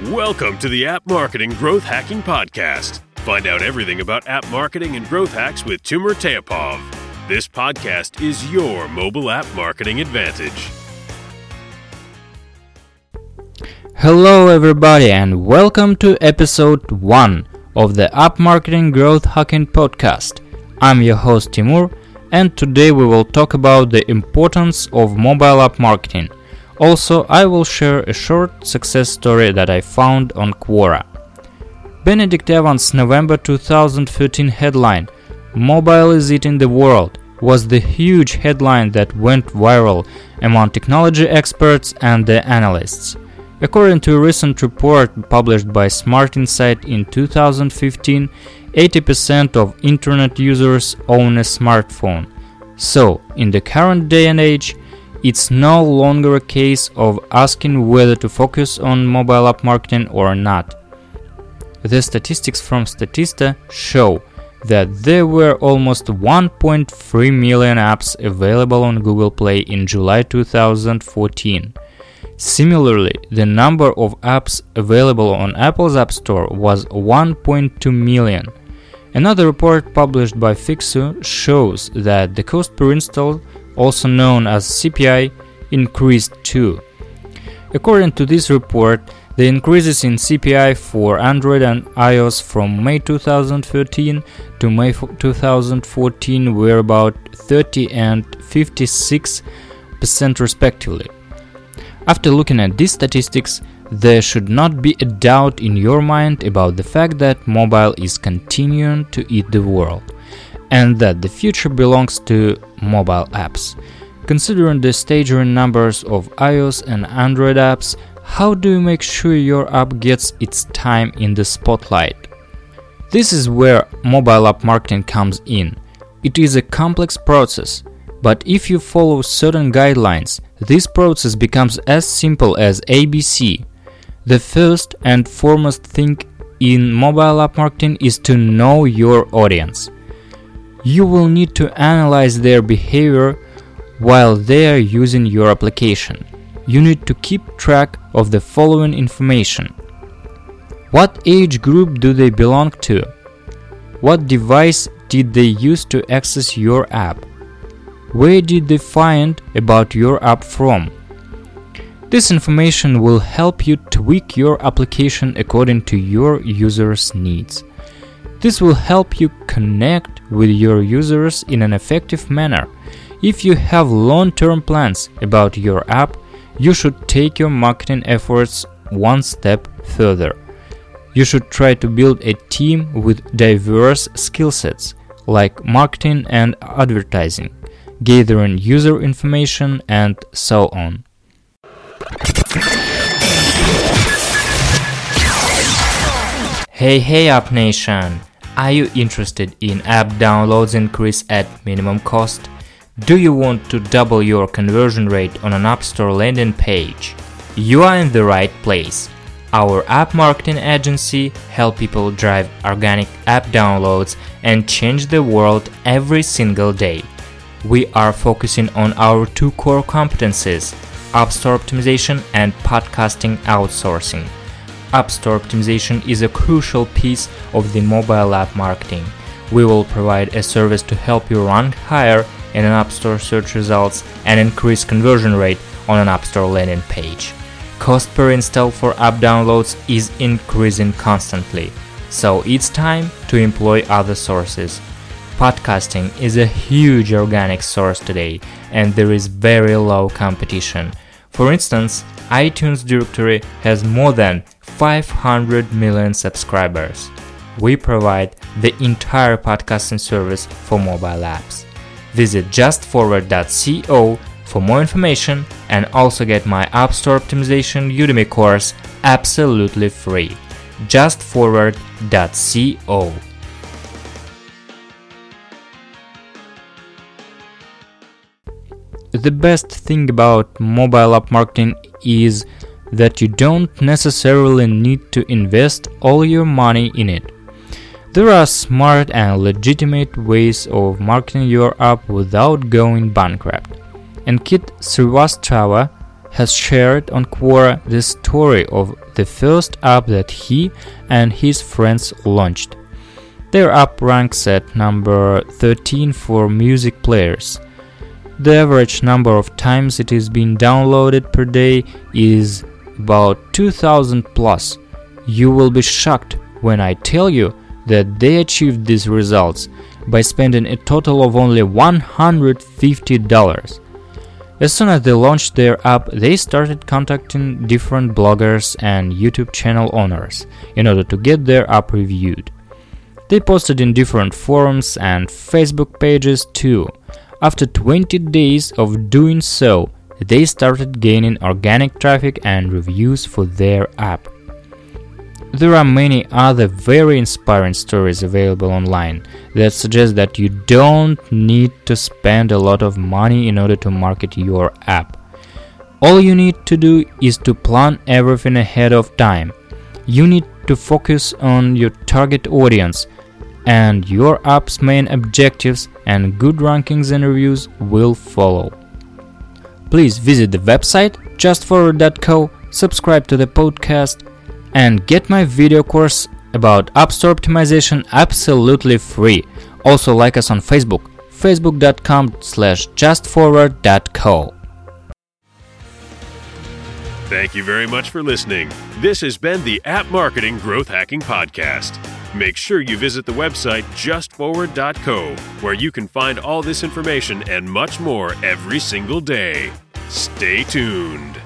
Welcome to the App Marketing Growth Hacking Podcast. Find out everything about app marketing and growth hacks with Timur Teapov. This podcast is your mobile app marketing advantage. Hello, everybody, and welcome to episode 1 of the App Marketing Growth Hacking Podcast. I'm your host Timur, and today we will talk about the importance of mobile app marketing. Also, I will share a short success story that I found on Quora. Benedict Evans' November 2013 headline, Mobile is Eating the World, was the huge headline that went viral among technology experts and the analysts. According to a recent report published by Smart Insight in 2015, 80% of internet users own a smartphone. So, in the current day and age, it's no longer a case of asking whether to focus on mobile app marketing or not. The statistics from Statista show that there were almost 1.3 million apps available on Google Play in July 2014. Similarly, the number of apps available on Apple's App Store was 1.2 million. Another report published by Fiksu shows that the cost per install, also known as CPI, increased too. According to this report, the increases in CPI for Android and iOS from May 2013 to May 2014 were about 30 and 56% respectively. After looking at these statistics, there should not be a doubt in your mind about the fact that mobile is continuing to eat the world and that the future belongs to mobile apps. Considering the staggering numbers of iOS and Android apps, how do you make sure your app gets its time in the spotlight? This is where mobile app marketing comes in. It is a complex process, but if you follow certain guidelines, this process becomes as simple as ABC. The first and foremost thing in mobile app marketing is to know your audience. You will need to analyze their behavior while they are using your application you need to keep track of the following information. What age group do they belong to? What device did they use to access your app? Where did they find about your app from? This information will help you tweak your application according to your users' needs. This will help you connect with your users in an effective manner. If you have long term plans about your app, you should take your marketing efforts one step further. You should try to build a team with diverse skill sets like marketing and advertising, gathering user information, and so on. Hey, hey, App Nation! Are you interested in app downloads increase at minimum cost? Do you want to double your conversion rate on an App Store landing page? You are in the right place. Our app marketing agency help people drive organic app downloads and change the world every single day. We are focusing on our two core competencies, App Store optimization and podcasting outsourcing. App Store optimization is a crucial piece of the mobile app marketing. We will provide a service to help you rank higher in an App Store search results and increase conversion rate on an App Store landing page. Cost per install for app downloads is increasing constantly, so it's time to employ other sources. Podcasting is a huge organic source today, and there is very low competition. For instance, iTunes directory has more than 500 million subscribers. We provide the entire podcasting service for mobile apps. Visit justforward.co for more information and also get my App Store Optimization Udemy course absolutely free. justforward.co The best thing about mobile app marketing is that you don't necessarily need to invest all your money in it. There are smart and legitimate ways of marketing your app without going bankrupt. Ankit Srivastava, has shared on Quora the story of the first app that he and his friends launched. Their app ranks at number 13 for music players. The average number of times it is being downloaded per day is about 2000 plus. You will be shocked when I tell you that they achieved these results by spending a total of only $150. As soon as they launched their app, they started contacting different bloggers and YouTube channel owners in order to get their app reviewed. They posted in different forums and Facebook pages too. After 20 days of doing so, they started gaining organic traffic and reviews for their app. There are many other very inspiring stories available online that suggest that you don't need to spend a lot of money in order to market your app. All you need to do is to plan everything ahead of time. You need to focus on your target audience, and your app's main objectives and good rankings and reviews will follow. Please visit the website justforward.co, subscribe to the podcast, and get my video course about App Store optimization absolutely free. Also like us on Facebook, facebook.com slash justforward.co. Thank you very much for listening. This has been the App Marketing Growth Hacking Podcast. Make sure you visit the website justforward.co, where you can find all this information and much more every single day. Stay tuned.